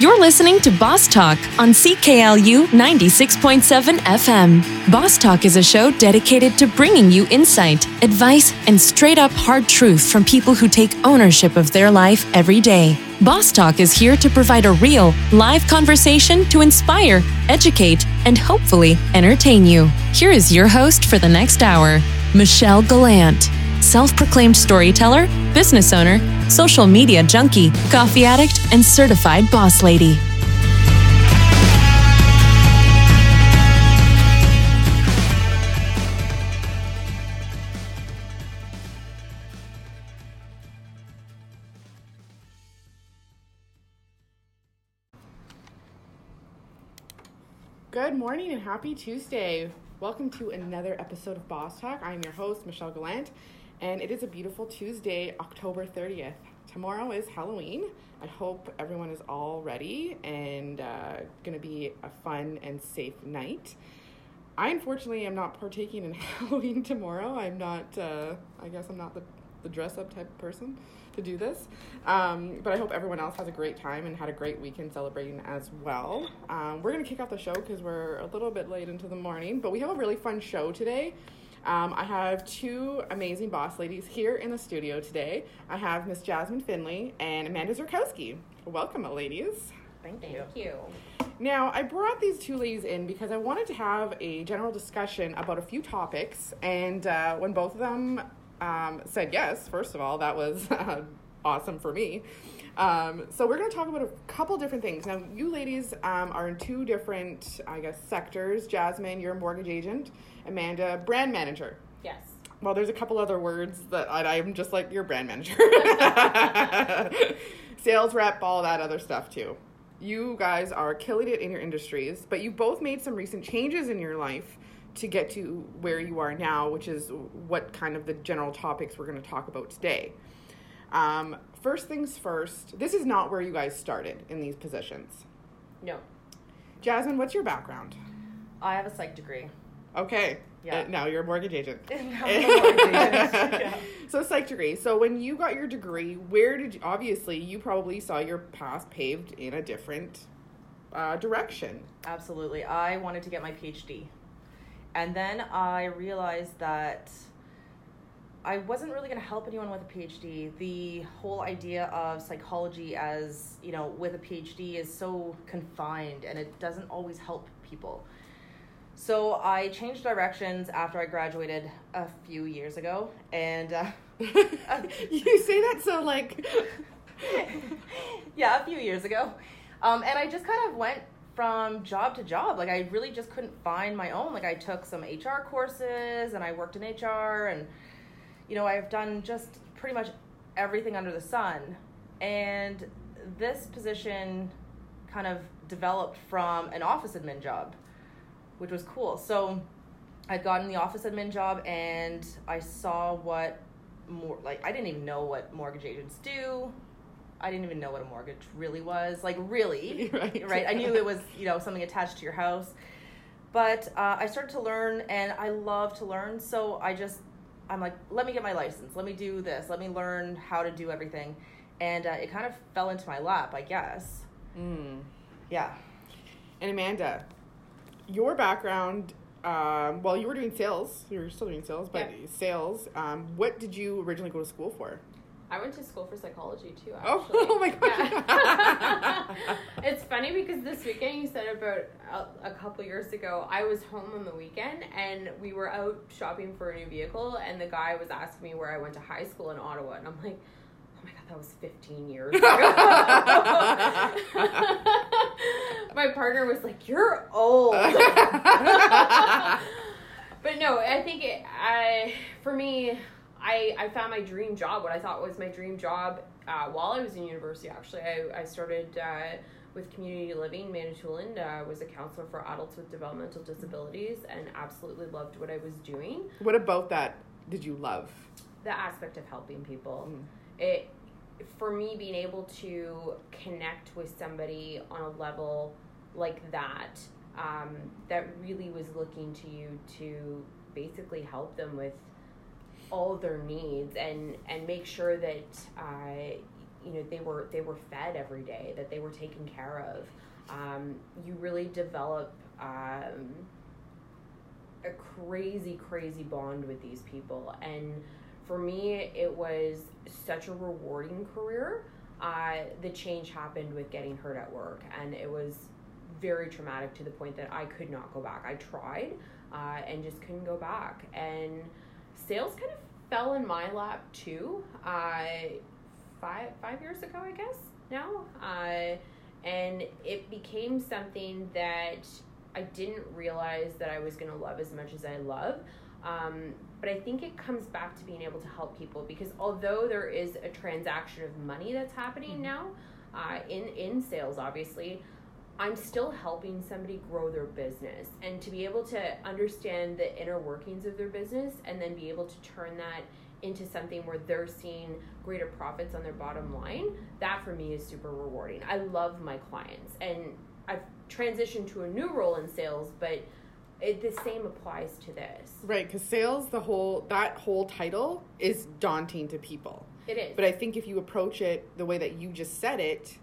You're listening to Boss Talk on CKLU 96.7 FM. Boss Talk is a show dedicated to bringing you insight, advice, and straight up hard truth from people who take ownership of their life every day. Boss Talk is here to provide a real, live conversation to inspire, educate, and hopefully entertain you. Here is your host for the next hour, Michelle Gallant self proclaimed storyteller, business owner, social media junkie, coffee addict, and certified boss lady. Good morning and happy Tuesday. Welcome to another episode of Boss Talk. I'm your host, Michelle Gallant, and it is a beautiful Tuesday, October 30th. Tomorrow is Halloween. I hope everyone is all ready and uh, to be a fun and safe night. I unfortunately am not partaking in Halloween tomorrow. I'm not, uh, I guess I'm not the, the dress up type person to do this. Um, but I hope everyone else has a great time and had a great weekend celebrating as well. Um, we're to kick off the show because we're a little bit late into the morning, but we have a really fun show today. Um, I have two amazing boss ladies here in the studio today. I have Miss Jasmine Findlay and Amanda Zurkowski. Welcome, ladies. Thank you. Thank you. Now, I brought these two ladies in because I wanted to have a general discussion about a few topics, and uh, when both of them um, said yes, first of all, that was uh, awesome for me. Um, so we're going to talk about a couple different things. Now, you ladies um, are in two different, I guess, sectors. Jasmine, you're a mortgage agent. Amanda, brand manager. Yes. Well, there's a couple other words that I, I'm just like your brand manager, sales rep, all that other stuff too. You guys are killing it in your industries, but you both made some recent changes in your life to get to where you are now, which is what kind of the general topics we're going to talk about today. Um, first things first, this is not where you guys started in these positions. No. Jasmine, what's your background? I have a psych degree. Okay. Yeah. Uh, now you're a mortgage agent. A mortgage agent. Yeah. So psych degree. So when you got your degree, where did you, obviously you probably saw your path paved in a different uh, direction. Absolutely. I wanted to get my PhD. And then I realized that I wasn't really going to help anyone with a PhD. The whole idea of psychology as, you know, with a PhD is so confined and it doesn't always help people. So I changed directions after I graduated a few years ago and uh, you say that so like yeah, a few years ago. Um, and I just kind of went from job to job. Like I really just couldn't find my own. Like I took some HR courses and I worked in HR and you know, I've done just pretty much everything under the sun. And this position kind of developed from an office admin job, which was cool. So I'd gotten the office admin job and I saw what more like I didn't even know what mortgage agents do. I didn't even know what a mortgage really was. Like really, Right. right? I knew it was you know something attached to your house, but uh, I started to learn, and I love to learn. So I just I'm like, let me get my license. Let me do this. Let me learn how to do everything, and uh, it kind of fell into my lap, I guess. Mm. Yeah. And Amanda, your background. Um, well, you were doing sales. You were still doing sales, but Yeah. sales. Um, what did you originally go to school for? I went to school for psychology too. Oh, oh Actually. oh my gosh. Yeah. it's funny because this weekend you said about a, a couple years ago, I was home on the weekend and we were out shopping for a new vehicle, and the guy was asking me where I went to high school in Ottawa, and I'm like. Oh my god, that was 15 years ago. my partner was like, "You're old." but no, I think it. I for me, I I found my dream job. What I thought was my dream job uh, while I was in university. Actually, I I started uh, with community living Manitoulin. Uh, was a counselor for adults with developmental disabilities, and absolutely loved what I was doing. what about that did you love? The aspect of helping people. Mm. It for me being able to connect with somebody on a level like that um, that really was looking to you to basically help them with all their needs and and make sure that uh, you know they were they were fed every day, that they were taken care of. Um, you really develop um, a crazy, crazy bond with these people, and for me, it was such a rewarding career. Uh, the change happened with getting hurt at work, and it was very traumatic to the point that I could not go back. I tried uh, and just couldn't go back. And sales kind of fell in my lap too. Uh, five five years ago, I guess now, uh, and it became something that I didn't realize that I was going to love as much as I love. Um, but I think it comes back to being able to help people because although there is a transaction of money that's happening mm-hmm. now uh, in in sales, obviously, I'm still helping somebody grow their business and to be able to understand the inner workings of their business and then be able to turn that into something where they're seeing greater profits on their bottom line. That for me is super rewarding. I love my clients and I've transitioned to a new role in sales, but it, the same applies to this. Right, because sales, the whole that whole title is daunting to people. It is. But I think if you approach it the way that you just said it,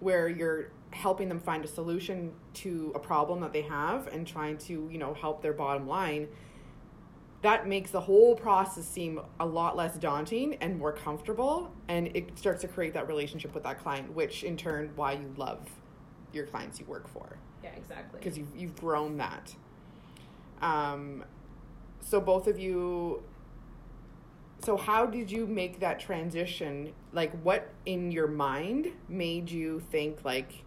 where you're helping them find a solution to a problem that they have and trying to, you know, help their bottom line, that makes the whole process seem a lot less daunting and more comfortable and it starts to create that relationship with that client, which in turn why you love your clients you work for. Yeah, exactly. Because you've you've grown that. Um, so both of you. So how did you make that transition? Like, what in your mind made you think like,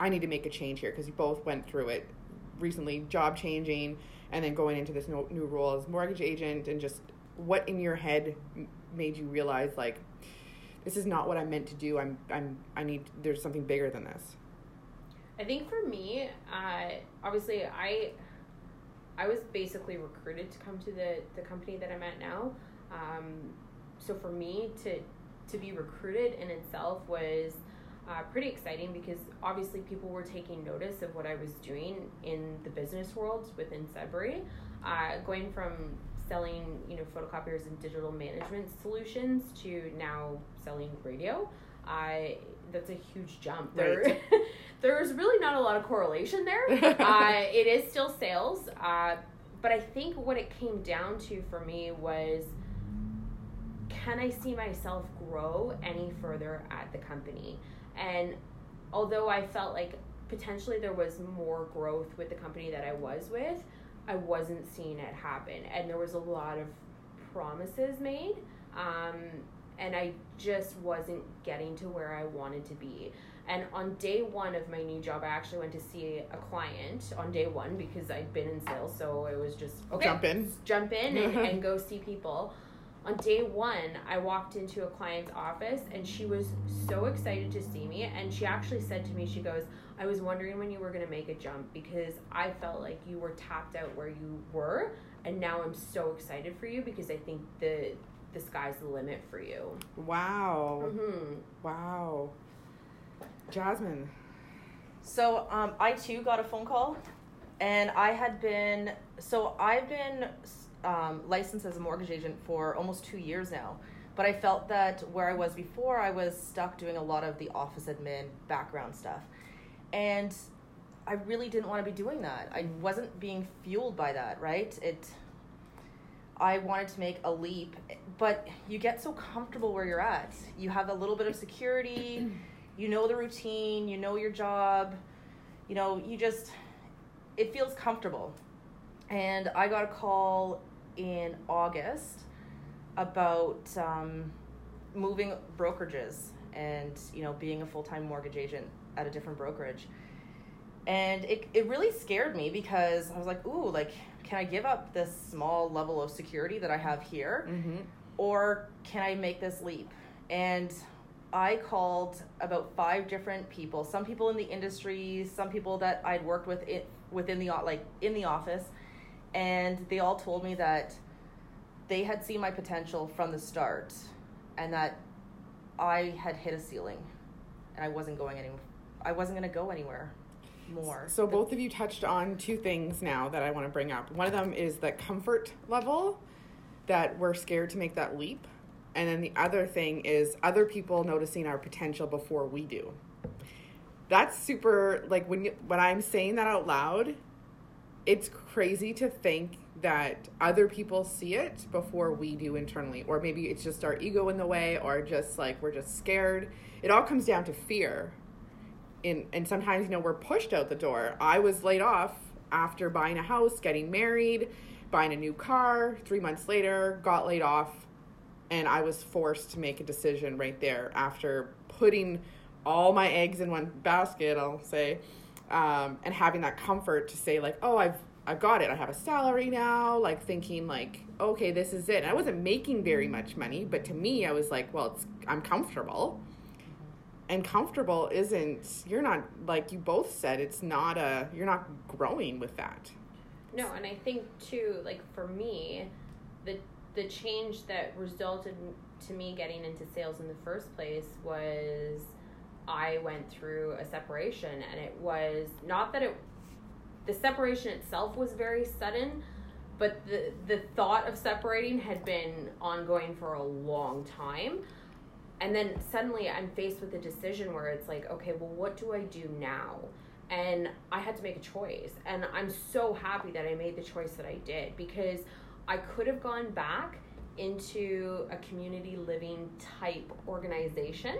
I need to make a change here? Because you both went through it recently, job changing, and then going into this new role as mortgage agent, and just what in your head made you realize like, this is not what I'm meant to do. I'm I'm I need. There's something bigger than this. I think for me, uh, obviously, I I was basically recruited to come to the, the company that I'm at now. Um, so for me to to be recruited in itself was uh, pretty exciting because obviously people were taking notice of what I was doing in the business world within Sudbury, uh, going from selling you know photocopiers and digital management solutions to now selling radio. I that's a huge jump. Right. There, there's really not a lot of correlation there. uh, it is still sales, uh, but I think what it came down to for me was can I see myself grow any further at the company? And although I felt like potentially there was more growth with the company that I was with, I wasn't seeing it happen. And there was a lot of promises made. Um, and I just wasn't getting to where I wanted to be. And on day one of my new job, I actually went to see a client on day one because I'd been in sales, so it was just okay, jump in, jump in, and, and go see people. On day one, I walked into a client's office and she was so excited to see me. And she actually said to me, She goes, I was wondering when you were going to make a jump because I felt like you were tapped out where you were. And now I'm so excited for you because I think the the sky's the limit for you. Wow. Mm-hmm. Wow. Jasmine. So um, I too got a phone call, and I had been so I've been um, licensed as a mortgage agent for almost two years now. But I felt that where I was before, I was stuck doing a lot of the office admin background stuff, and I really didn't want to be doing that. I wasn't being fueled by that. Right? It. I wanted to make a leap, but you get so comfortable where you're at. You have a little bit of security you know the routine, you know your job, you know, you just, it feels comfortable. And I got a call in August about um, moving brokerages and, you know, being a full time mortgage agent at a different brokerage. And it, it really scared me because I was like, ooh, like, can I give up this small level of security that I have here? Mm-hmm. Or can I make this leap? And I called about five different people, some people in the industry, some people that I'd worked with it within the like in the office, and they all told me that they had seen my potential from the start and that I had hit a ceiling and I wasn't going anywhere. I wasn't going to go anywhere more. So both of you touched on two things now that I want to bring up. One of them is the comfort level that we're scared to make that leap And then the other thing is other people noticing our potential before we do. That's super like when you, when I'm saying that out loud, it's crazy to think that other people see it before we do internally or maybe it's just our ego in the way or just like we're just scared. It all comes down to fear. In and sometimes you know we're pushed out the door. I was laid off after buying a house, getting married, buying a new car. 3 months later, got laid off and I was forced to make a decision right there after putting all my eggs in one basket, I'll say, um, and having that comfort to say like, oh, I've I've got it. I have a salary now. Like thinking like, okay, this is it. And I wasn't making very much money, but to me, I was like, well, it's I'm comfortable. And comfortable isn't. You're not like you both said. It's not a. You're not growing with that. No, and I think too, like for me, the the change that resulted to me getting into sales in the first place was I went through a separation and it was not that it the separation itself was very sudden but the the thought of separating had been ongoing for a long time. And then suddenly I'm faced with a decision where it's like okay well what do I do now? And I had to make a choice. And I'm so happy that I made the choice that I did because I could have gone back into a community living type organization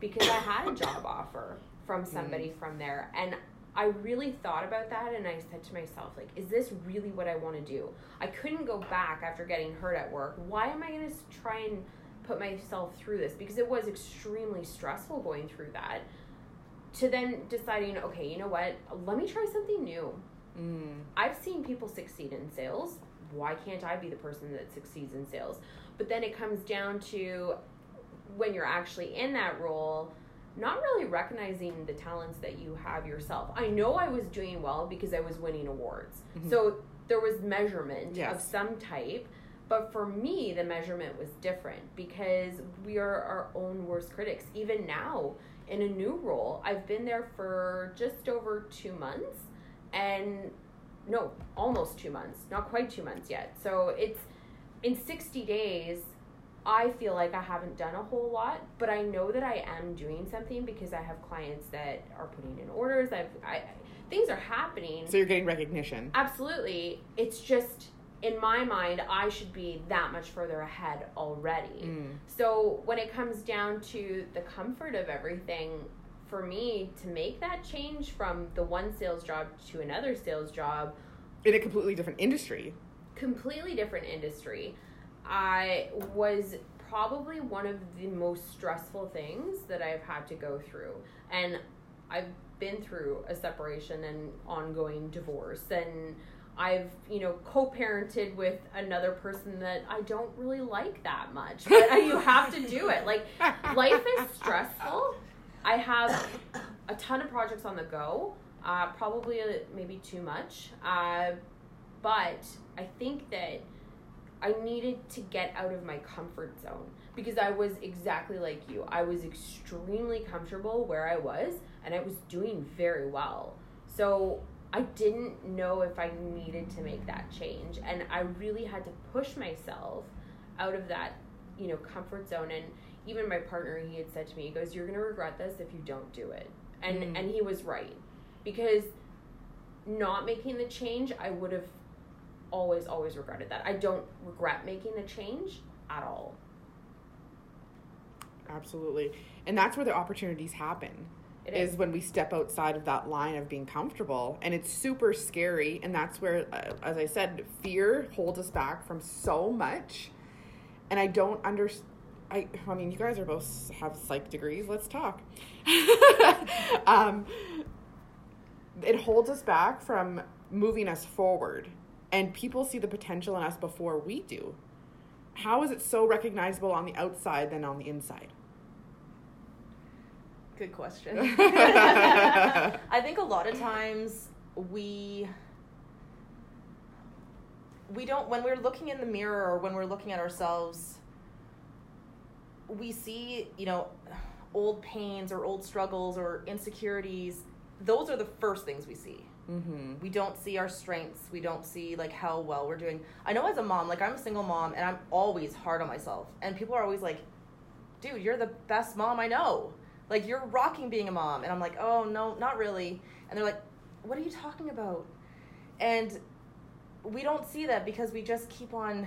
because I had a job offer from somebody mm. from there. And I really thought about that and I said to myself, like, is this really what I want to do? I couldn't go back after getting hurt at work. Why am I going to try and put myself through this? Because it was extremely stressful going through that. To then deciding, okay, you know what? Let me try something new. Mm. I've seen people succeed in sales why can't I be the person that succeeds in sales? But then it comes down to when you're actually in that role, not really recognizing the talents that you have yourself. I know I was doing well because I was winning awards. Mm-hmm. So there was measurement yes. of some type. But for me, the measurement was different because we are our own worst critics. Even now, in a new role, I've been there for just over two months. And no, almost two months, not quite two months yet. So it's in 60 days, I feel like I haven't done a whole lot, but I know that I am doing something because I have clients that are putting in orders. I've, I, things are happening. So you're getting recognition. Absolutely. It's just, in my mind, I should be that much further ahead already. Mm. So when it comes down to the comfort of everything, for me to make that change from the one sales job to another sales job in a completely different industry completely different industry i was probably one of the most stressful things that i've had to go through and i've been through a separation and ongoing divorce and I've, you know, co-parented with another person that I don't really like that much. But you have to do it. Like life is stressful I have a ton of projects on the go. Uh, probably a, maybe too much. Uh, but I think that I needed to get out of my comfort zone because I was exactly like you. I was extremely comfortable where I was and I was doing very well. So I didn't know if I needed to make that change. And I really had to push myself out of that, you know, comfort zone. And even my partner he had said to me he goes you're going to regret this if you don't do it and mm. and he was right because not making the change i would have always always regretted that i don't regret making the change at all absolutely and that's where the opportunities happen it is. is when we step outside of that line of being comfortable and it's super scary and that's where uh, as i said fear holds us back from so much and i don't understand I, I mean, you guys are both have psych degrees. Let's talk. um, it holds us back from moving us forward, and people see the potential in us before we do. How is it so recognizable on the outside than on the inside? Good question. I think a lot of times we we don't when we're looking in the mirror or when we're looking at ourselves we see, you know, old pains or old struggles or insecurities, those are the first things we see. Mm-hmm. We don't see our strengths. We don't see like how well we're doing. I know as a mom, like I'm a single mom, and I'm always hard on myself. And people are always like, "Dude, you're the best mom I know. Like you're rocking being a mom." And I'm like, "Oh no, not really." And they're like, "What are you talking about?" And we don't see that because we just keep on.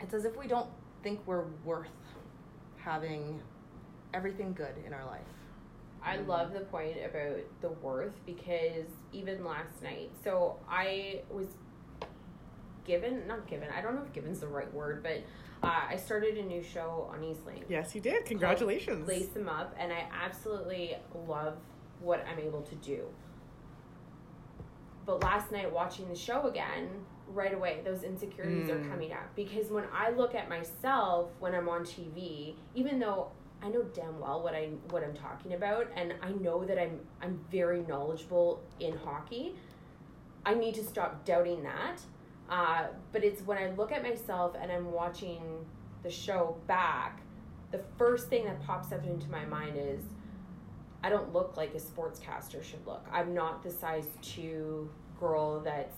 It's as if we don't think we're worth having everything good in our life. I love the point about the worth because even last night, so I was given, not given, I don't know if given's the right word, but uh, I started a new show on Eastlink. Yes, you did. Congratulations. Lace them up, and I absolutely love what I'm able to do. But last night, watching the show again, right away, those insecurities mm. are coming up because when I look at myself when I'm on TV, even though I know damn well what I what I'm talking about, and I know that I'm I'm very knowledgeable in hockey. I need to stop doubting that. Uh, but it's when I look at myself and I'm watching the show back, the first thing that pops up into my mind is I don't look like a sportscaster should look. I'm not the size two girl that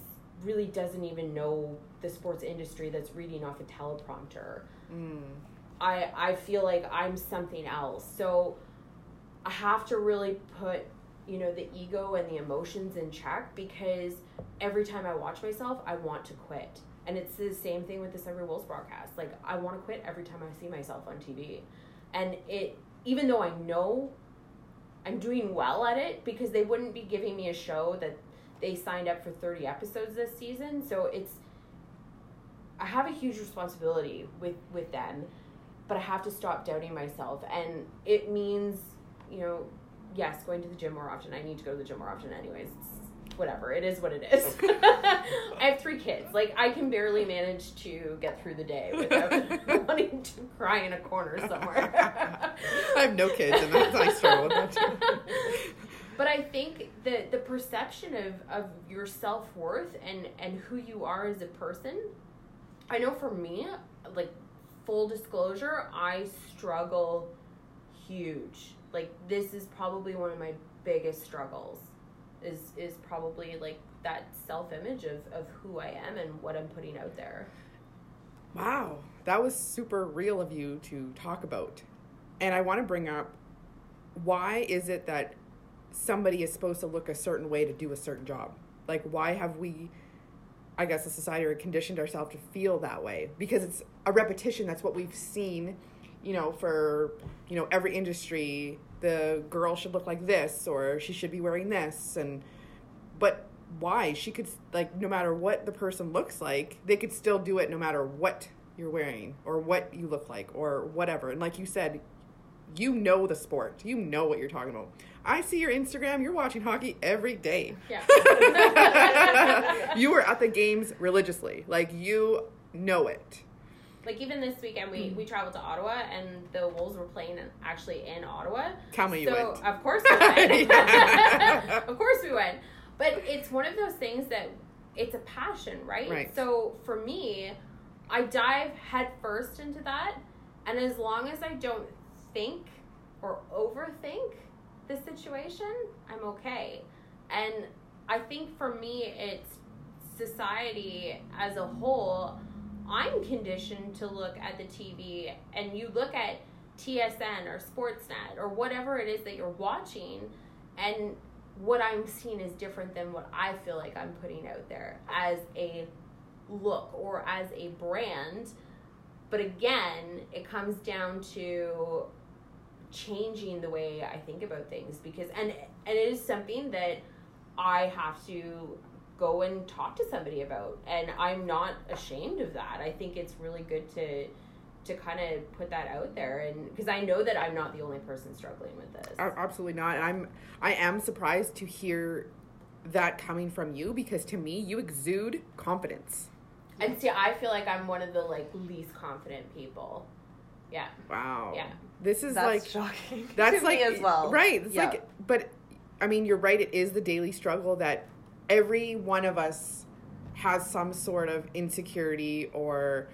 really doesn't even know the sports industry that's reading off a teleprompter. Mm. I I feel like I'm something else. So I have to really put you know the ego and the emotions in check because every time I watch myself, I want to quit. And it's the same thing with the Sudbury Wolves broadcast. Like I want to quit every time I see myself on TV, and it even though I know I'm doing well at it because they wouldn't be giving me a show that they signed up for 30 episodes this season. So it's I have a huge responsibility with with them but I have to stop doubting myself. And it means, you know, yes, going to the gym more often. I need to go to the gym more often, anyways. It's whatever. It is what it is. I have three kids. Like, I can barely manage to get through the day without wanting to cry in a corner somewhere. I have no kids, and that's I struggle with that But I think that the perception of, of your self worth and, and who you are as a person, I know for me, like full disclosure, I struggle huge. Like this is probably one of my biggest struggles. Is is probably like that self image of, of who I am and what I'm putting out there. Wow. That was super real of you to talk about. And I want to bring up why is it that somebody is supposed to look a certain way to do a certain job? Like why have we I guess the society or conditioned ourselves to feel that way because it's a repetition. That's what we've seen, you know, for you know every industry. The girl should look like this, or she should be wearing this, and but why? She could like no matter what the person looks like, they could still do it no matter what you're wearing or what you look like or whatever. And like you said, you know the sport. You know what you're talking about. I see your Instagram. You're watching hockey every day. Yeah. you were at the games religiously. Like you know it. Like even this weekend, we, we traveled to Ottawa and the Wolves were playing actually in Ottawa. Tell me you so, went. Of course we went. of course we went. But it's one of those things that it's a passion, right? Right. So for me, I dive head first into that, and as long as I don't think or overthink the situation, I'm okay. And I think for me, it's society as a whole. I'm conditioned to look at the TV, and you look at TSN or Sportsnet or whatever it is that you're watching, and what I'm seeing is different than what I feel like I'm putting out there as a look or as a brand. But again, it comes down to changing the way I think about things because and and it is something that I have to go and talk to somebody about and I'm not ashamed of that. I think it's really good to to kind of put that out there and because I know that I'm not the only person struggling with this. Absolutely not. And I'm I am surprised to hear that coming from you because to me you exude confidence. And see, I feel like I'm one of the like least confident people. Yeah. Wow. Yeah. This is that's like shocking. That's to like me as well. Right. It's yeah. like but I mean you're right, it is the daily struggle that every one of us has some sort of insecurity or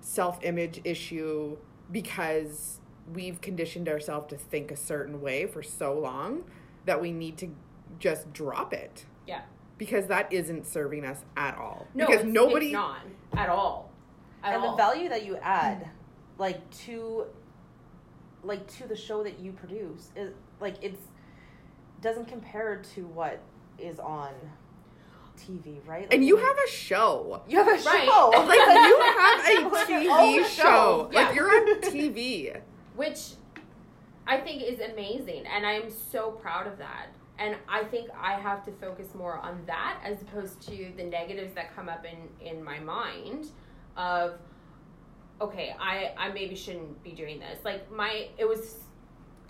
self image issue because we've conditioned ourselves to think a certain way for so long that we need to just drop it. Yeah. because that isn't serving us at all. No, because it's, nobody it's not at all. At and all. the value that you add like to like to the show that you produce is like it's doesn't compare to what is on TV, right? Like, and you have a show. you have a Right. show. Like you have a TV show. show. Yeah. Like you're on TV. which I think is amazing, and I'm so proud of that. And I think I have to focus more on that as opposed to the negatives that come up in in my mind of okay, I I maybe shouldn't be doing this. Like my it was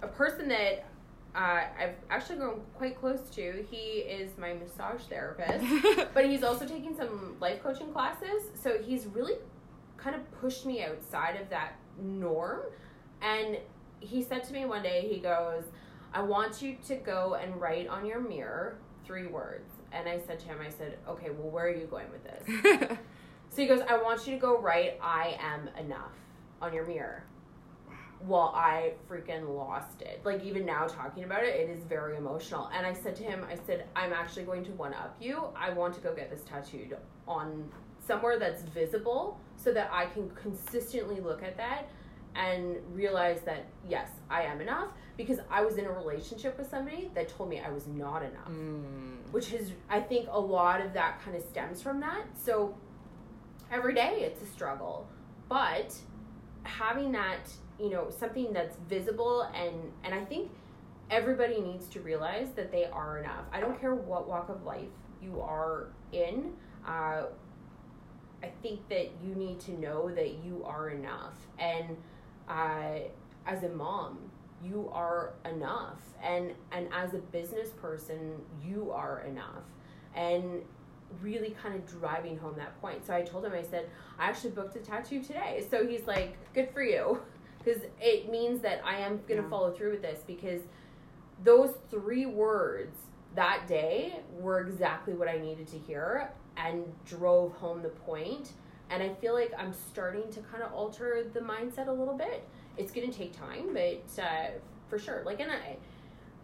a person that uh, I've actually grown quite close to. He is my massage therapist, but he's also taking some life coaching classes. So he's really kind of pushed me outside of that norm. And he said to me one day, he goes, I want you to go and write on your mirror three words. And I said to him, I said, okay, well, where are you going with this? So he goes, I want you to go write, I am enough on your mirror. Well, I freaking lost it. Like, even now talking about it, it is very emotional. And I said to him, I said, I'm actually going to one up you. I want to go get this tattooed on somewhere that's visible so that I can consistently look at that and realize that, yes, I am enough. Because I was in a relationship with somebody that told me I was not enough Mm. which is I think a lot of that kind of stems from that. So every day it's a struggle, but having that, you know, something that's visible and and I think everybody needs to realize that they are enough. I don't care what walk of life you are in. Uh, I think that you need to know that you are enough, and uh, as a mom, you are enough, and and as a business person, you are enough, and really kind of driving home that point. So I told him, I said, I actually booked a tattoo today. So he's like, good for you, because it means that I am gonna Yeah. follow through with this because those three words that day were exactly what I needed to hear and drove home the point. And I feel like I'm starting to kind of alter the mindset a little bit. It's going to take time, but uh, for sure. Like, and I,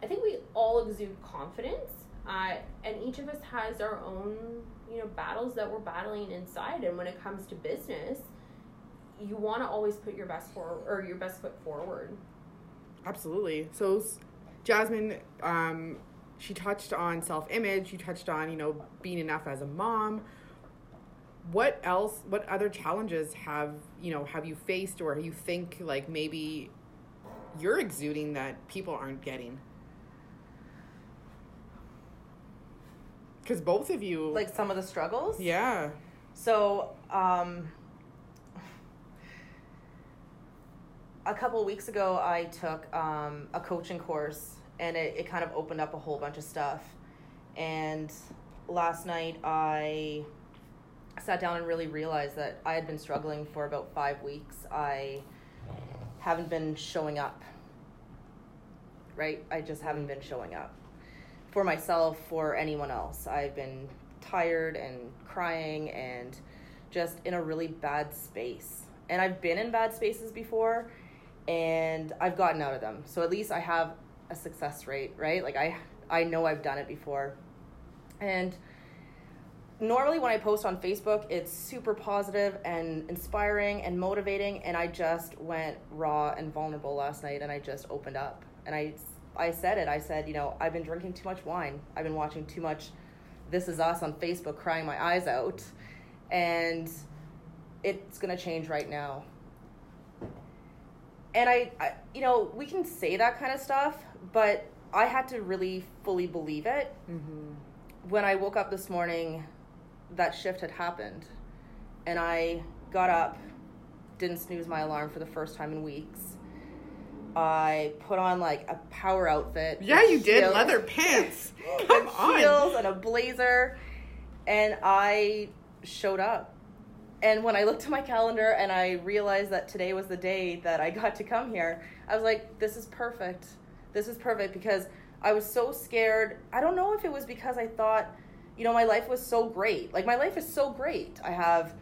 I think we all exude confidence, uh, and each of us has our own, you know, battles that we're battling inside. And when it comes to business, you want to always put your best for or your best foot forward. Absolutely. So, Jasmine, um, she touched on self image. You touched on, you know, being enough as a mom. What else? What other challenges have you know have you faced, or you think like maybe you're exuding that people aren't getting? Because both of you, like some of the struggles. yeah, So, um, a couple weeks ago, I took um, a coaching course, and it, it kind of opened up a whole bunch of stuff. And last night, I sat down and really realized that I had been struggling for about five weeks. I haven't been showing up, right? I just haven't been showing up for myself, for anyone else. I've been tired and crying and just in a really bad space. And I've been in bad spaces before and I've gotten out of them. So at least I have a success rate, right? Like I I know I've done it before. And normally when I post on Facebook, it's super positive and inspiring and motivating and I just went raw and vulnerable last night and I just opened up. And I I said it. I said, you know, I've been drinking too much wine. I've been watching too much This Is Us on Facebook crying my eyes out. And it's going to change right now. And I, I, you know, we can say that kind of stuff, but I had to really fully believe it. mm-hmm. When I woke up this morning, that shift had happened. And I got up, didn't snooze my alarm for the first time in weeks. I put on like a power outfit. yeah, you did heels- leather pants. Come on. heels and a blazer, and I showed up. And when I looked at my calendar and I realized that today was the day that I got to come here, I was like, "This is perfect. This is perfect." Because I was so scared. I don't know if it was because I thought, you know, my life was so great. Like my life is so great. I have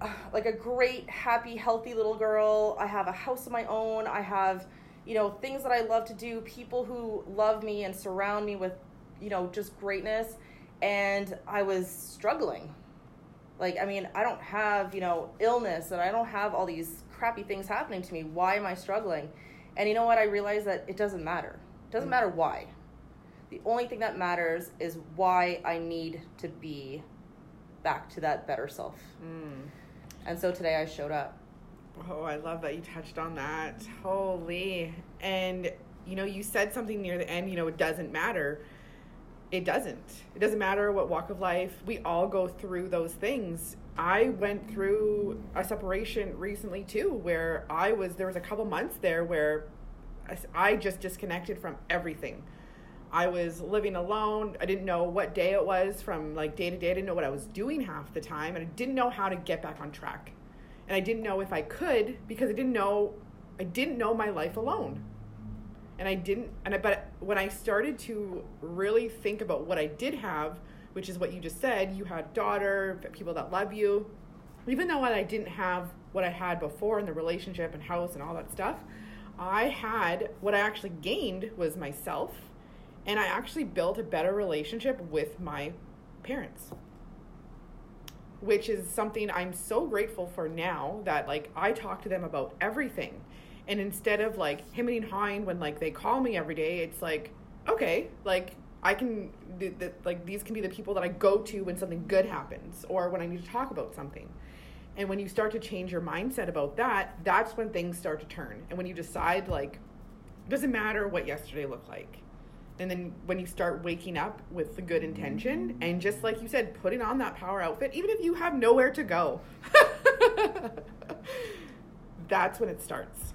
like a great, happy, healthy little girl. I have a house of my own. I have, you know, things that I love to do, people who love me and surround me with you know, just greatness. And I was struggling. Like, I mean, I don't have, you know, illness and I don't have all these crappy things happening to me. Why am I struggling? And you know what? I realized that it doesn't matter. It doesn't mm. matter why. The only thing that matters is why I need to be back to that better self. Mm. And so today I showed up. Oh, I love that you touched on that. Holy. And, you know, you said something near the end, you know, it doesn't matter. It doesn't. It doesn't matter what walk of life. We all go through those things. I went through a separation recently too, where I was, there was a couple months there where I just disconnected from everything. I was living alone. I didn't know what day it was from like day to day. I didn't know what I was doing half the time. And I didn't know how to get back on track and I didn't know if I could because I didn't know I didn't know my life alone. And I didn't and I, but when I started to really think about what I did have, which is what you just said, you had daughter, people that love you. Even though I didn't have what I had before in the relationship and house and all that stuff, I had what I actually gained was myself and I actually built a better relationship with my parents which is something I'm so grateful for now that like I talk to them about everything. And instead of like hemming and hawing when like they call me every day, it's like, okay, like I can, th- th- like these can be the people that I go to when something good happens or when I need to talk about something. And when you start to change your mindset about that, that's when things start to turn. And when you decide like, doesn't matter what yesterday looked like and then when you start waking up with the good intention and just like you said putting on that power outfit even if you have nowhere to go that's when it starts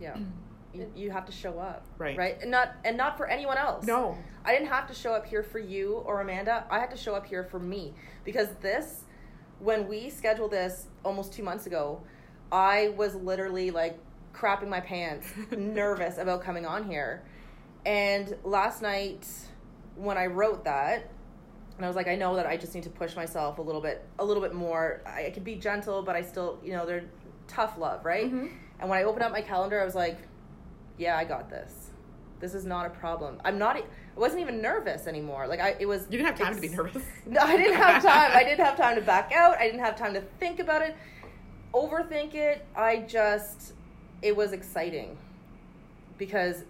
Yeah. Mm. You, you have to show up. Right. Right. And not and not for anyone else. no I didn't have to show up here for you or Amanda. I had to show up here for me because this, when we scheduled this almost two months ago, I was literally like crapping my pants, nervous about coming on here. And last night, when I wrote that, and I was like, I know that I just need to push myself a little bit, a little bit more. I, I could be gentle, but I still, you know, they're tough love, right? Mm-hmm. And when I opened up my calendar, I was like, yeah, I got this. This is not a problem. I'm not. I wasn't even nervous anymore. Like I, it was. you didn't have time to be nervous No, I didn't have time. I didn't have time to back out. I didn't have time to think about it, overthink it. I just, it was exciting because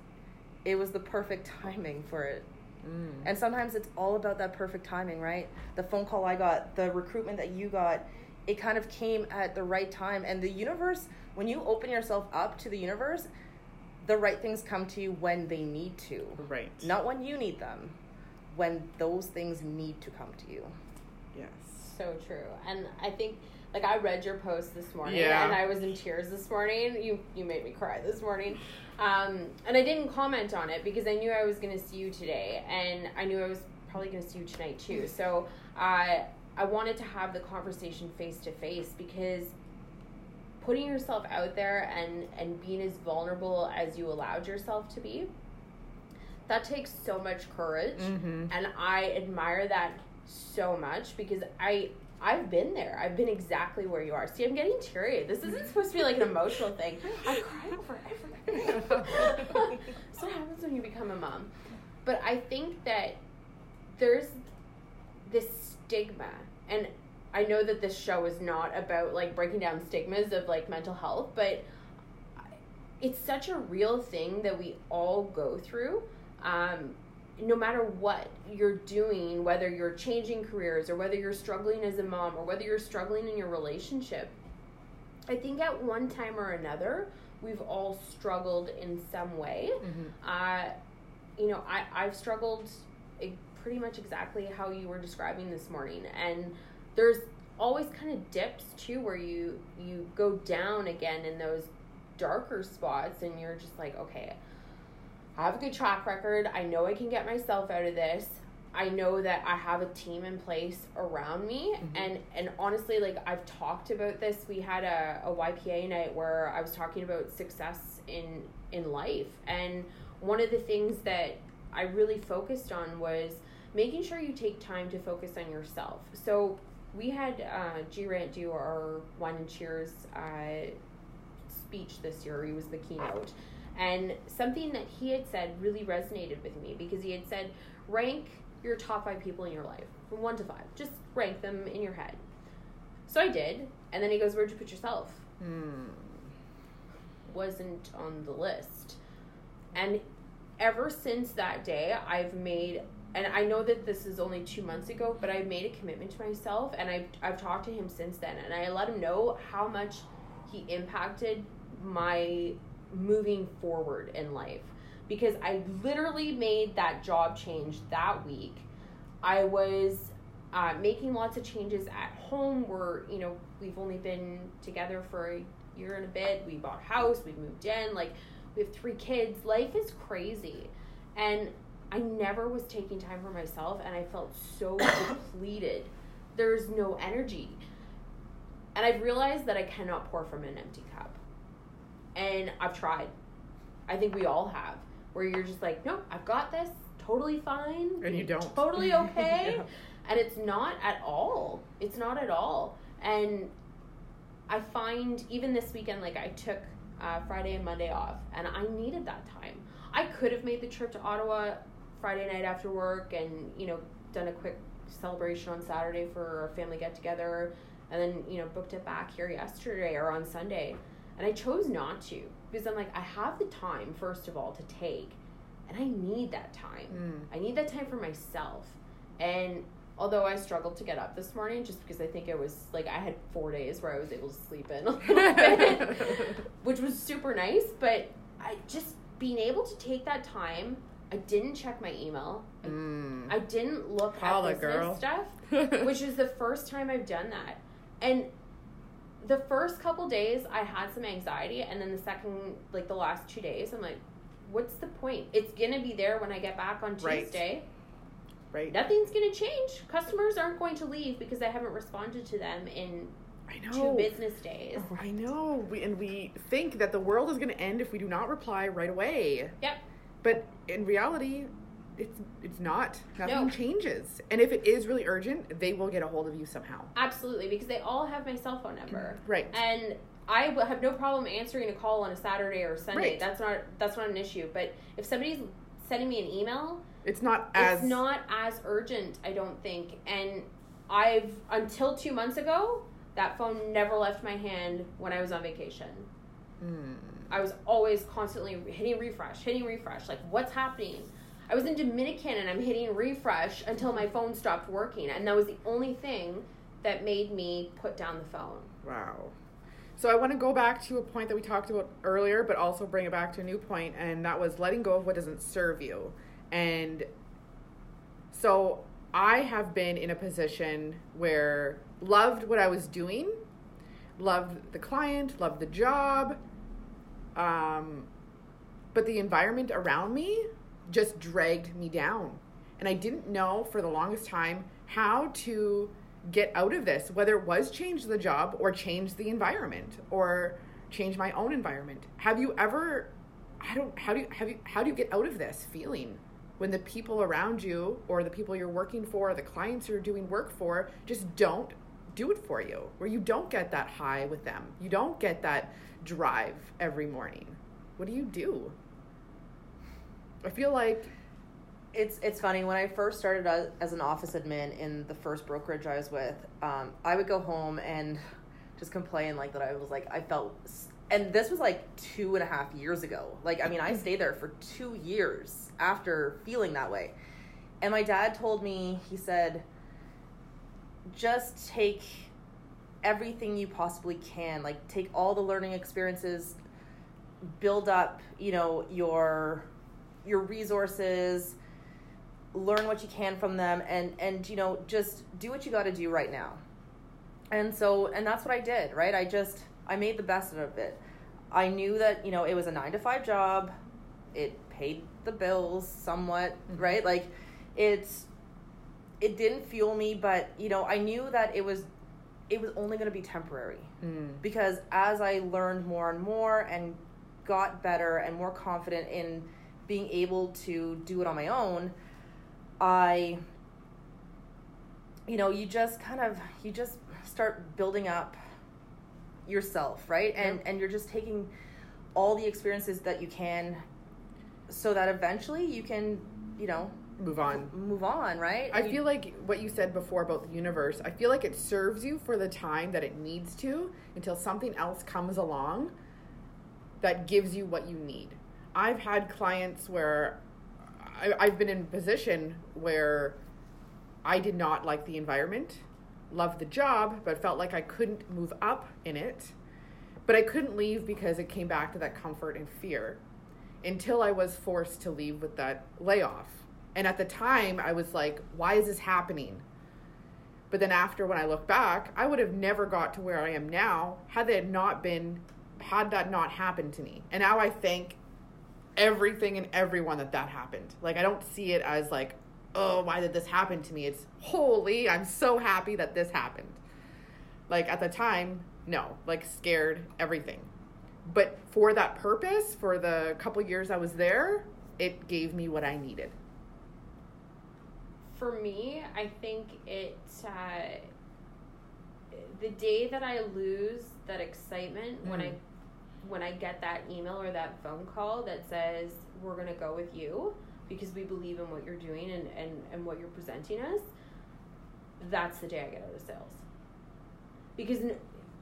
it was the perfect timing for it. Mm. And sometimes it's all about that perfect timing, right? The phone call I got, the recruitment that you got, it kind of came at the right time. And the universe, when you open yourself up to the universe, the right things come to you when they need to. right Not when you need them, when those things need to come to you. yes So true. And I think like I read your post this morning Yeah. and I was in tears this morning. You you made me cry this morning. Um, and I didn't comment on it because I knew I was going to see you today and I knew I was probably going to see you tonight too. So I I wanted to have the conversation face to face because putting yourself out there and and being as vulnerable as you allowed yourself to be that takes so much courage mm-hmm. and I admire that so much because I I've been there. I've been exactly where you are. See, I'm getting teary. This isn't supposed to be like an emotional thing. I cry over everything. so what happens when you become a mom? But I think that there's this stigma and I know that this show is not about like breaking down stigmas of like mental health, but it's such a real thing that we all go through. Um, no matter what you're doing, whether you're changing careers or whether you're struggling as a mom or whether you're struggling in your relationship, I think at one time or another, we've all struggled in some way. Mm-hmm. Uh, you know, I, I've struggled pretty much exactly how you were describing this morning. And there's always kind of dips too where you you go down again in those darker spots and you're just like, okay, I have a good track record. I know I can get myself out of this. I know that I have a team in place around me Mhm. and and honestly like I've talked about this. We had a, a YPA night where I was talking about success in in life and one of the things that I really focused on was making sure you take time to focus on yourself. So we had uh, G Rant do our Wine and Cheers uh, speech this year. He was the keynote, And something that he had said really resonated with me because he had said, rank your top five people in your life from one to five. Just rank them in your head. So I did. And then he goes, Where'd you put yourself? Hmm. Wasn't on the list. And ever since that day, I've made, and I know that this is only two months ago, but I've made a commitment to myself, and I've I've talked to him since then, and I let him know how much he impacted my moving forward in life because I literally made that job change that week. I was uh, making lots of changes at home. Where you know we've only been together for a year and a bit. We bought a house. We moved in. Like we have three kids. Life is crazy, and I never was taking time for myself, and I felt so depleted. There's no energy, and I've realized that I cannot pour from an empty cup. And I've tried. I think we all have. Where you're just like, nope, I've got this. Totally fine. And you don't. Totally okay. Yeah. And it's not at all. It's not at all. And I find even this weekend, like I took uh, Friday and Monday off, and I needed that time. I could have made the trip to Ottawa Friday night after work, and you know, done a quick celebration on Saturday for a family get together, and then you know, booked it back here yesterday or on Sunday. And I chose not to because I'm like, I have the time first of all to take, and I need that time. Mm. I need that time for myself. And although I struggled to get up this morning just because I think it was like I had four days where I was able to sleep in a little bit, which was super nice, but I just being able to take that time. I didn't check my email. I, Mm. I didn't look Holla, at business girl. stuff, which is the first time I've done that. And the first couple days I had some anxiety and then the second like the last two days I'm like what's the point? It's going to be there when I get back on Tuesday right. nothing's going to change. Customers aren't going to leave because I haven't responded to them in I two business days. Oh, I know. We, and we think that the world is going to end if we do not reply right away. Yep. But in reality, it's it's not. Nothing No. changes. And if it is really urgent, they will get a hold of you somehow. Absolutely, because they all have my cell phone number. Right. And I will have no problem answering a call on a Saturday or Sunday. Right. That's not that's not an issue. But if somebody's sending me an email, It's not as it's not as urgent, I don't think. And I've until 2 months ago, that phone never left my hand when I was on vacation. Mm. I was always constantly hitting refresh, hitting refresh. Like, what's happening? I was in Dominican and I'm hitting refresh until my phone stopped working. And that was the only thing that made me put down the phone. Wow. So I want to go back to a point that we talked about earlier, but also bring it back to a new point, and that was letting go of what doesn't serve you. And so I have been in a position where loved what I was doing, loved the client, loved the job, um, but the environment around me just dragged me down. And I didn't know for the longest time how to get out of this, whether it was change the job or change the environment or change my own environment. Have you ever I don't how do you have you how do you get out of this feeling when the people around you or the people you're working for, or the clients you're doing work for just don't do it for you, where you don't get that high with them. You don't get that drive every morning. What do you do? I feel like It's it's funny when I first started as, an office admin in the first brokerage I was with. Um, I would go home and just complain like that. I was like I felt, and this was like two and a half years ago. Like I mean, I stayed there for two years after feeling that way. And my dad told me he said, just take everything you possibly can. Like take all the learning experiences, build up, you know, your your resources learn what you can from them and and you know just do what you got to do right now. And so and that's what i did right? I just i made the best of it. I knew that you know it was a nine to five job. It paid the bills somewhat right? Like it's it didn't fuel me but you know i knew that it was it was only going to be temporary. Mm, because as I learned more and more and got better and more confident in being able to do it on my own, I you know, you just kind of you just start building up yourself, right? And Yep. and you're just taking all the experiences that you can so that eventually you can, you know, Move on. move on, right? I You- feel like what you said before about the universe, I feel like it serves you for the time that it needs to until something else comes along that gives you what you need. I've had clients where I, I've been in a position where I did not like the environment, loved the job, but felt like I couldn't move up in it. But I couldn't leave because it came back to that comfort and fear until I was forced to leave with that layoff. And at the time, I was like, why is this happening? But then after when I look back, I would have never got to where I am now had that not been had that not happened to me. And now I thank everything and everyone that that happened. Like I don't see it as like, oh, why did this happen to me? It's holy, I'm so happy that this happened. Like at the time, no, like scared, everything. But for that purpose, for the couple years I was there, it gave me what I needed. For me, I think it. Uh, the day that I lose that excitement when I Mm. When I get that email or that phone call that says we're gonna go with you because we believe in what you're doing and, and, and what you're presenting us, that's the day I get out of sales. Because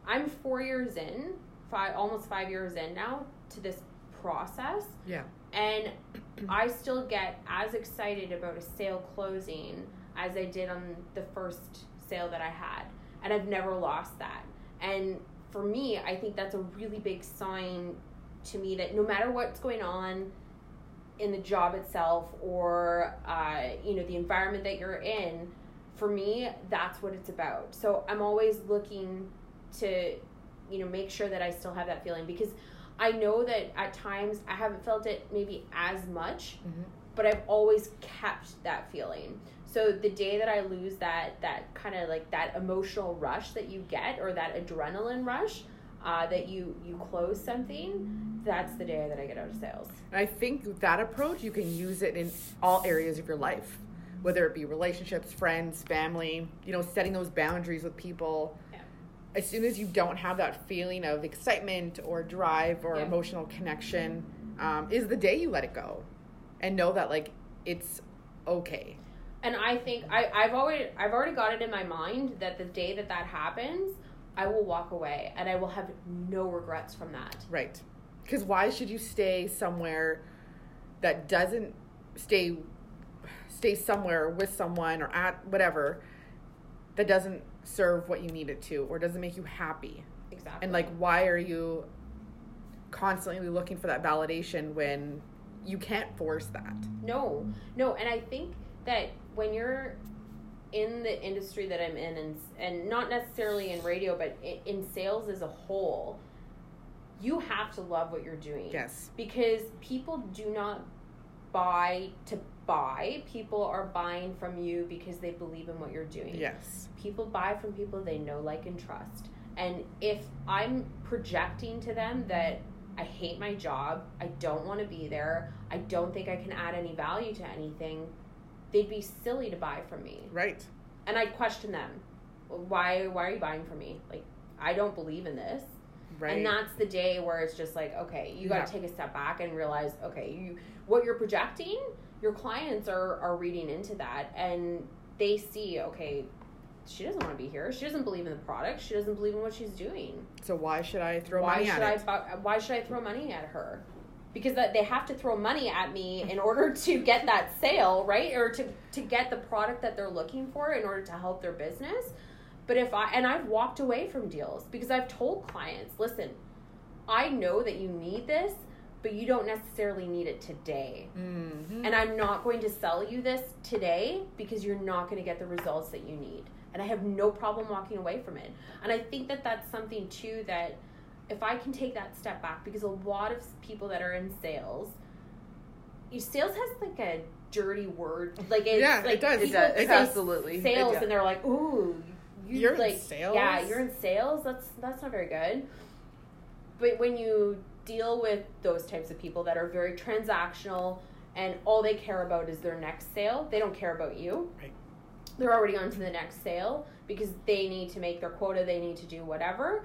I'm four years in, five almost five years in now to this process, Yeah. and I still get as excited about a sale closing as I did on the first sale that I had. And I've never lost that. And for me, I think that's a really big sign to me that no matter what's going on in the job itself or uh, you know the environment that you're in, for me, that's what it's about. So I'm always looking to you know make sure that I still have that feeling because I know that at times I haven't felt it maybe as much, Mhm. but I've always kept that feeling. So the day that I lose that that kind of like that emotional rush that you get or that adrenaline rush uh, that you you close something, that's the day that I get out of sales. And I think that approach, you can use it in all areas of your life, whether it be relationships, friends, family, you know, setting those boundaries with people. Yeah. As soon as you don't have that feeling of excitement or drive or Yeah. emotional connection, um, is the day you let it go and know that, like, it's okay. And I think I, I've already I've already got it in my mind that the day that that happens, I will walk away and I will have no regrets from that. Right. Because why should you stay somewhere that doesn't stay stay somewhere with someone or at whatever that doesn't serve what you need it to or doesn't make you happy? Exactly. And like why are you constantly looking for that validation when you can't force that? No, no, and I think that when you're in the industry that I'm in, and and not necessarily in radio, but in, in sales as a whole, you have to love what you're doing. Yes. Because people do not buy to buy. People are buying from you because they believe in what you're doing. Yes. People buy from people they know, like, and trust. And if I'm projecting to them that I hate my job, I don't want to be there, I don't think I can add any value to anything, they'd be silly to buy from me. Right. And I'd question them. Why why are you buying from me? Like I don't believe in this. Right. And that's the day where it's just like, okay, you got Yeah. to take a step back and realize, okay, you what you're projecting, your clients are are reading into that and they see, okay, she doesn't want to be here. She doesn't believe in the product. She doesn't believe in what she's doing. so why should I throw why money should at I it? why should I throw money at her? Because that they have to throw money at me in order to get that sale, right? Or to to get the product that they're looking for in order to help their business. But if I and I've walked away from deals because I've told clients, listen, I know that you need this, but you don't necessarily need it today. Mhm. And I'm not going to sell you this today because you're not going to get the results that you need. And I have no problem walking away from it. And I think that that's something too that if I can take that step back, because a lot of people that are in sales, you, sales has like a dirty word. Like it's Yeah, it like does. It people does. It's absolutely- sales, and they're like, ooh, you, You're in like, sales? Yeah, you're in sales. That's that's not very good. But when you deal with those types of people that are very transactional and all they care about is their next sale, they don't care about you. Right. They're already on to the next sale because they need to make their quota, they need to do whatever.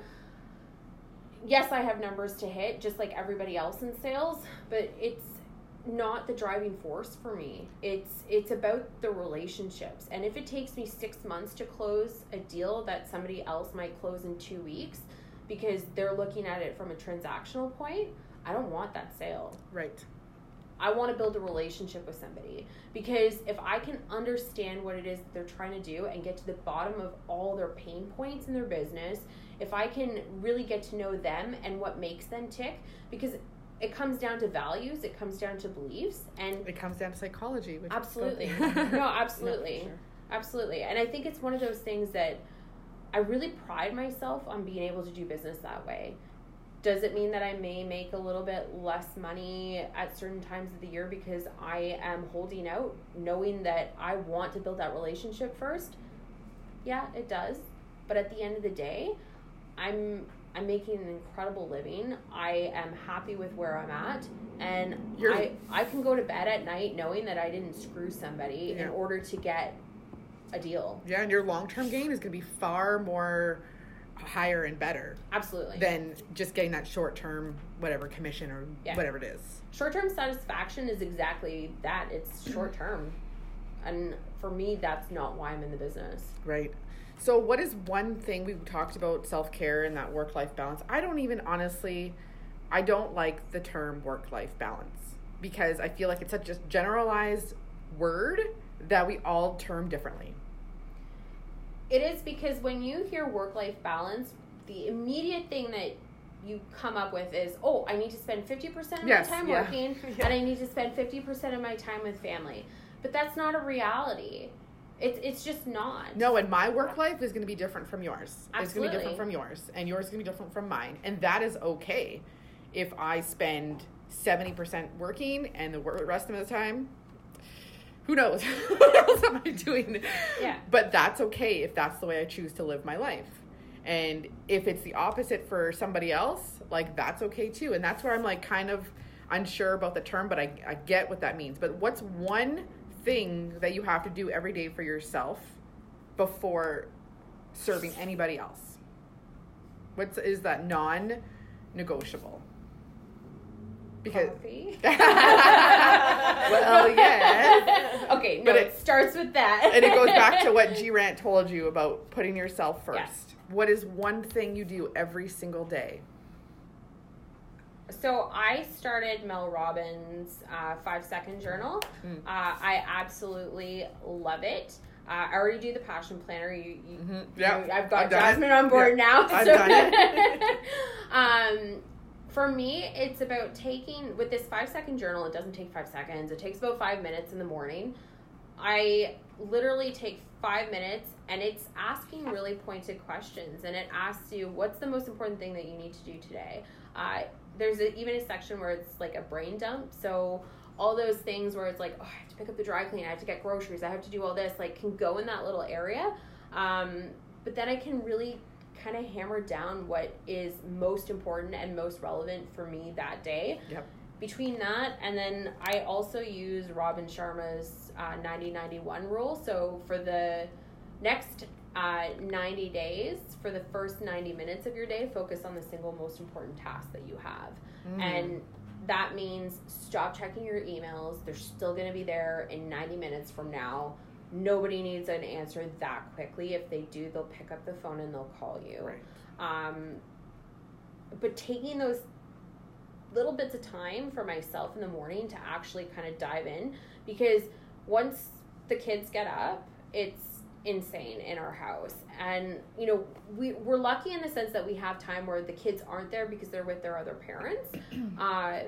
Yes, I have numbers to hit, just like everybody else in sales, but it's not the driving force for me. It's it's about the relationships. And if it takes me 6 months to close a deal that somebody else might close in 2 weeks because they're looking at it from a transactional point, I don't want that sale. Right. I want to build a relationship with somebody because if I can understand what it is they're trying to do and get to the bottom of all their pain points in their business, if I can really get to know them and what makes them tick, because it comes down to values, it comes down to beliefs, and It comes down to psychology. Which absolutely, no, no, absolutely, sure. absolutely, and I think it's one of those things that I really pride myself on being able to do business that way. Does it mean that I may make a little bit less money at certain times of the year because I am holding out, knowing that I want to build that relationship first? Yeah, it does. But at the end of the day, I'm I'm making an incredible living. I am happy with where I'm at, and You're- I I can go to bed at night knowing that I didn't screw somebody Yeah. in order to get a deal. Yeah, and your long term gain is going to be far more higher and better Absolutely. than just getting that short term whatever commission or Yeah. whatever it is. short term satisfaction is exactly that. It's short term, and for me, that's not why I'm in the business. Right. So, what is one thing we talked about self care and that work life balance? I don't even honestly, I don't like the term work life balance because I feel like it's such a generalized word that we all term differently. It is because when you hear work life balance, the immediate thing that you come up with is, oh, I need to spend 50% of Yes, my time yeah. working Yeah. and I need to spend 50% of my time with family. But that's not a reality. It's, it's just not. No, and my work life is going to be different from yours. Absolutely. It's going to be different from yours, and yours is going to be different from mine, and that is okay. If I spend seventy percent working and the rest of the time, who knows what else am I doing? Yeah. But that's okay if that's the way I choose to live my life. And if it's the opposite for somebody else, like that's okay too. And that's where I'm like kind of unsure about the term, but I, I get what that means. But what's one thing that you have to do every day for yourself before serving anybody else? What's is that non negotiable? Because well, yes. okay, no, But it, it- starts with that. and it goes back to what G Rant told you about putting yourself first. Yes. What is one thing you do every single day? So I started Mel Robbins' uh, five second journal. Mm. Uh, I absolutely love it. Uh, I already do the passion planner. You, you, Mhm. you- Yeah, I've got I've done it. Jasmine on board Yeah, now. I've done it. um, for me, it's about taking with this five second journal. It doesn't take five seconds. It takes about five minutes in the morning. I literally take five minutes and it's asking really pointed questions and it asks you what's the most important thing that you need to do today uh, there's a, even a section where it's like a brain dump. So all those things where it's like oh, i have to pick up the dry clean i have to get groceries i have to do all this like can go in that little area. Um, but then i can really kind of hammer down what is most important and most relevant for me that day. Yep. between that and then i also use robin sharma's uh, 90-91 rule. So for the next uh, 90 days for the first 90 minutes of your day focus on the single most important task that you have. Mm. and that means stop checking your emails. They're still going to be there in 90 minutes from now. Nobody needs an answer that quickly. If they do they'll pick up the phone and they'll call you. Right. um, but taking those little bits of time for myself in the morning to actually kind of dive in because once the kids get up it's insane in our house. And you know we, we're lucky in the sense that we have time where the kids aren't there because they're with their other parents. Uh,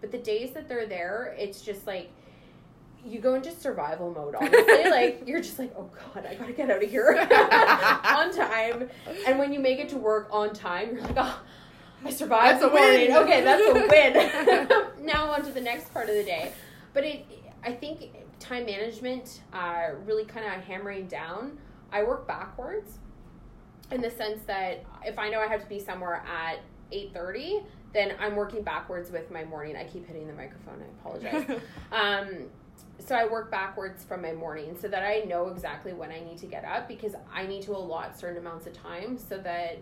but the days that they're there it's just like you go into survival mode honestly. Like you're just like oh god i gotta get out of here. On time. And when you make it to work on time you're like oh i survived That's a the morning. Win." okay that's a win. Now on to the next part of the day. But it i think time management uh, really kind of hammering down i work backwards in the sense that if i know i have to be somewhere at 8.30 then i'm working backwards with my morning. I keep hitting the microphone i apologize. Um, so I work backwards from my morning so that I know exactly when I need to get up because I need to allot certain amounts of time so that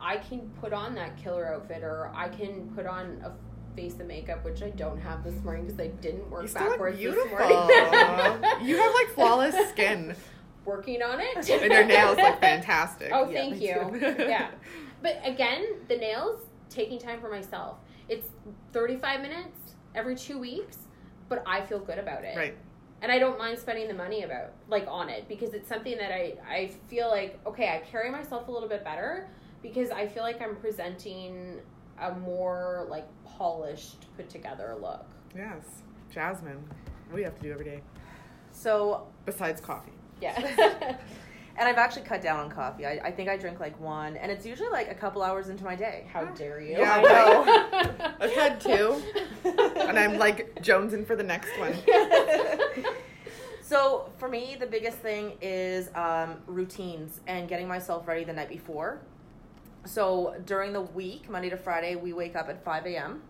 I can put on that killer outfit or I can put on a face and makeup, which I don't have this morning because I didn't work You still look backwards beautiful. this morning. you have like flawless skin, Working on it. and your nails look fantastic. Oh, Yeah, thank you. yeah. But again, the nails, taking time for myself. It's 35 minutes every two weeks, but I feel good about it. Right. And I don't mind spending the money about like on it because it's something that I, I feel like, okay, I carry myself a little bit better because I feel like I'm presenting a more like polished, put together look. Yes, Jasmine. What do you have to do every day So, besides coffee? Yeah. and I've actually cut down on coffee. I, I think I drink like one, and it's usually like a couple hours into my day. How dare you? Yeah, I know. I've had two, and I'm like jonesing for the next one. so for me, the biggest thing is um, routines and getting myself ready the night before. So during the week, Monday to Friday, we wake up at 5 a.m.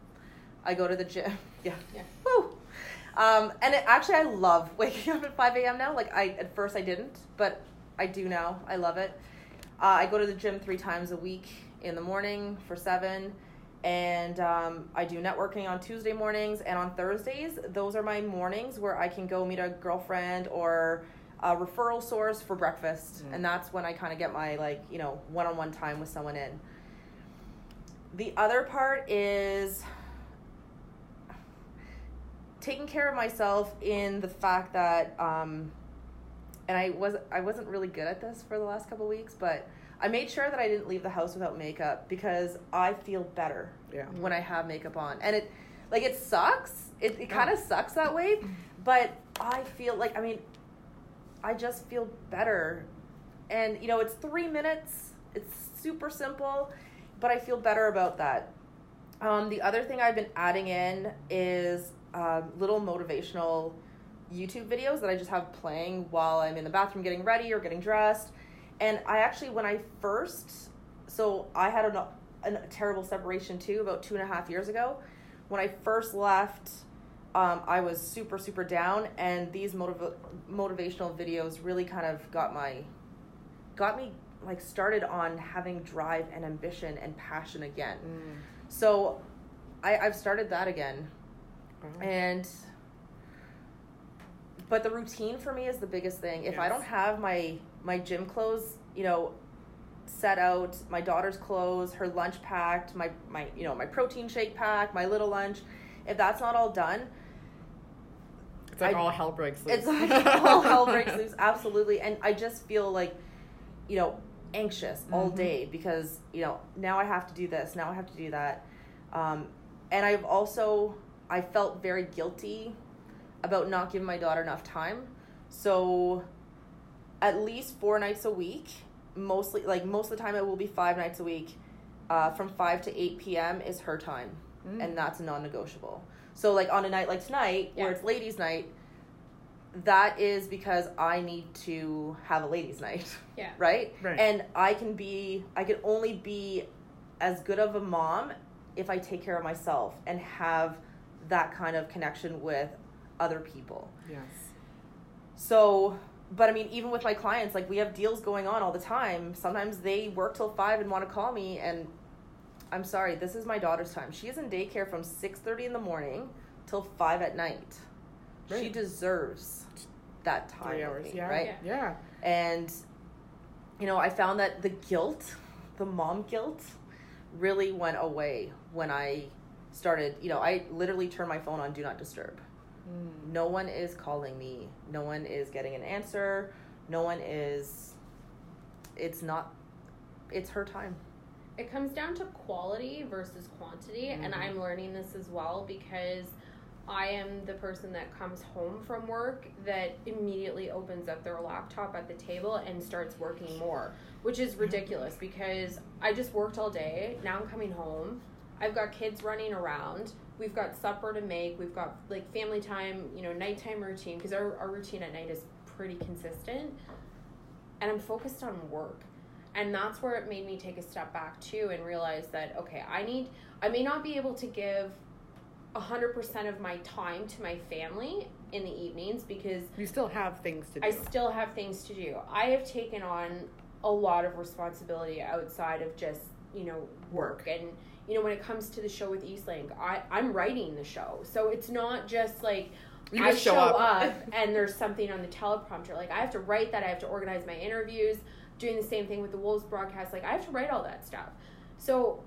I go to the gym. Yeah. Yeah. Woo. Um, and it, actually, I love waking up at 5 a.m. now. Like I at first I didn't, but I do now. I love it. Uh, I go to the gym three times a week in the morning for seven, and um, I do networking on Tuesday mornings and on Thursdays. Those are my mornings where I can go meet a girlfriend or a referral source for breakfast, Mm. and that's when I kind of get my like you know one-on-one time with someone in. The other part is taking care of myself in the fact that um, and I was I wasn't really good at this for the last couple weeks, but I made sure that I didn't leave the house without makeup because I feel better Yeah. when I have makeup on. And it like it sucks. It it kind of sucks that way, but I feel like I mean I just feel better. And you know, it's 3 minutes. It's super simple, but I feel better about that. Um, the other thing I've been adding in is um, little motivational YouTube videos that I just have playing while I'm in the bathroom getting ready or getting dressed. And I actually, when I first, so I had a, a terrible separation too about two and a half years ago. When I first left, um, I was super, super down, and these motiv- motivational videos really kind of got my, got me like started on having drive and ambition and passion again. Mm. So I, I've started that again. Wow. And but the routine for me is the biggest thing. If I don't have my my gym clothes, you know, set out, my daughter's clothes, her lunch packed, my my you know, my protein shake packed, my little lunch, if that's not all done, It's like I- all hell breaks loose. it's like all hell breaks loose absolutely and I just feel like you know, anxious all Mhm. day because, you know, now I have to do this, now I have to do that. Um and I've also I felt very guilty about not giving my daughter enough time. So at least four nights a week, mostly like most of the time it will be five nights a week. Uh, from five to eight p.m. is her time, Mm. and that's non-negotiable. So like on a night like tonight, where it's ladies' night, that is because I need to have a ladies' night, Yeah. right? Right. And I can be, I can only be as good of a mom if I take care of myself and have that kind of connection with other people. yes. So, but I mean, even with my clients, like we have deals going on all the time. Sometimes they work till five and want to call me, and I'm sorry, this is my daughter's time. She is in daycare from six thirty in the morning till five at night. She deserves that time Three hours. me, Yeah. right? Yeah. And you know, I found that the guilt, the mom guilt, really went away when I started. You know, I literally turned my phone on do not disturb Mm. no one is calling me no one is getting an answer no one is it's not it's her time it comes down to quality versus quantity and Mhm. i'm learning this as well because i am the person that comes home from work that immediately opens up their laptop at the table and starts working more which is ridiculous because i just worked all day. Now i'm coming home. I've got kids running around. We've got supper to make. We've got like family time you know nighttime routine because our, our routine at night is pretty consistent. And i'm focused on work and that's where it made me take a step back too and realize that okay i need i may not be able to give 100% of my time to my family in the evenings because You still have things to do. i still have things to do i have taken on a lot of responsibility outside of just you know work and you know when it comes to the show with Eastlink, I I'm writing the show, so it's not just like. You I show show up. up and there's something on the teleprompter. Like I have to write that. I have to organize my interviews. Doing the same thing with the Wolves broadcast. Like I have to write all that stuff. So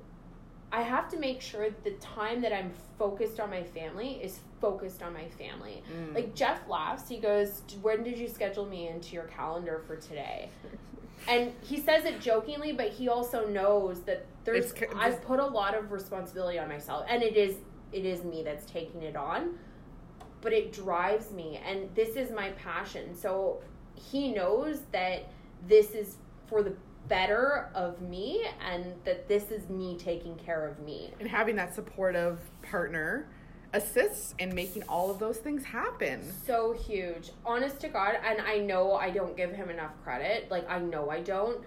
I have to make sure that the time that I'm focused on my family is focused on my family. Mm. Like Jeff laughs. He goes, "When did you schedule me into your calendar for today?" And he says it jokingly, but he also knows that there's It's I've put a lot of responsibility on myself, and it is it is me that's taking it on. But it drives me, and this is my passion. So he knows that this is for the better of me, and that this is me taking care of me. and having that supportive partner assists in making all of those things happen. so huge honest to god and i know i don't give him enough credit like i know i don't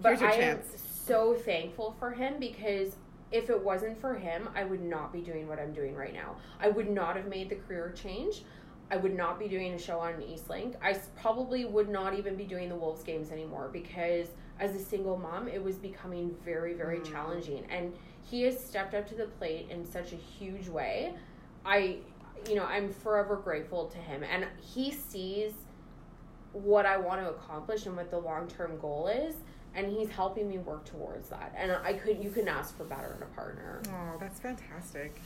but i chance. am so thankful for him because if it wasn't for him i would not be doing what i'm doing right now i would not have made the career change i would not be doing a show on eastlink I probably would not even be doing the wolves games anymore because as a single mom it was becoming very very Mm. challenging and he has stepped up to the plate in such a huge way i you know, I'm forever grateful to him. And he sees what I want to accomplish and what the long term goal is. And he's helping me work towards that. And I could, you couldn't ask for better in a partner. Oh, that's fantastic.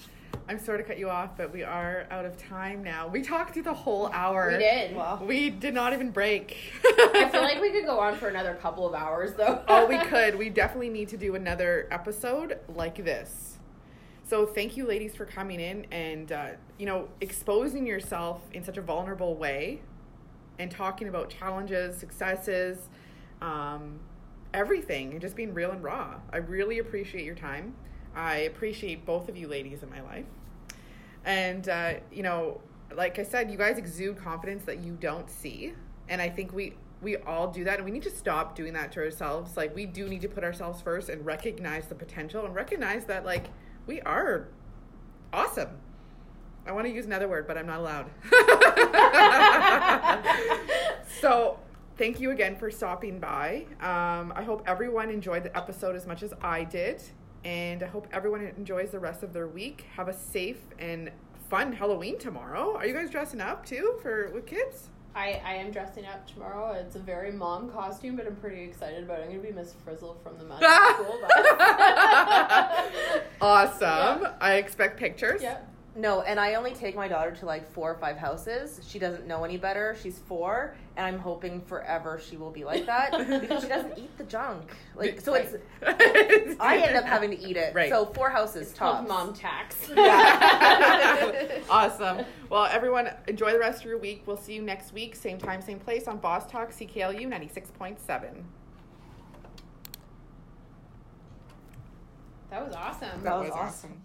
I'm sorry to cut you off, but we are out of time now. We talked through the whole hour. We did. Wow. We did not even break. I feel like we could go on for another couple of hours though. oh, we could. We definitely need to do another episode like this. So thank you, ladies, for coming in and uh, you know exposing yourself in such a vulnerable way, and talking about challenges, successes, um, everything, and just being real and raw. I really appreciate your time. I appreciate both of you, ladies, in my life, and uh, you know, like I said, you guys exude confidence that you don't see, and I think we we all do that. And we need to stop doing that to ourselves. Like we do need to put ourselves first and recognize the potential and recognize that like we are awesome. I want to use another word but i'm not allowed. So thank you again for stopping by. Um, i hope everyone enjoyed the episode as much as i did and i hope everyone enjoys the rest of their week have a safe and fun halloween tomorrow are you guys dressing up too for with kids I, I am dressing up tomorrow. It's a very mom costume, but I'm pretty excited about it. I'm going to be Miss Frizzle from the Magic School Bus. awesome. Yeah. I expect pictures. yep. No, and I only take my daughter to like four or five houses. She doesn't know any better. She's four, and I'm hoping forever she will be like that because she doesn't eat the junk. Like so, it's I end up having to eat it. Right. So four houses It's tops. mom tax. Yeah. awesome. Well, everyone, enjoy the rest of your week. We'll see you next week, same time, same place on Boss Talk CKLU 96.7. That was awesome. That was was awesome.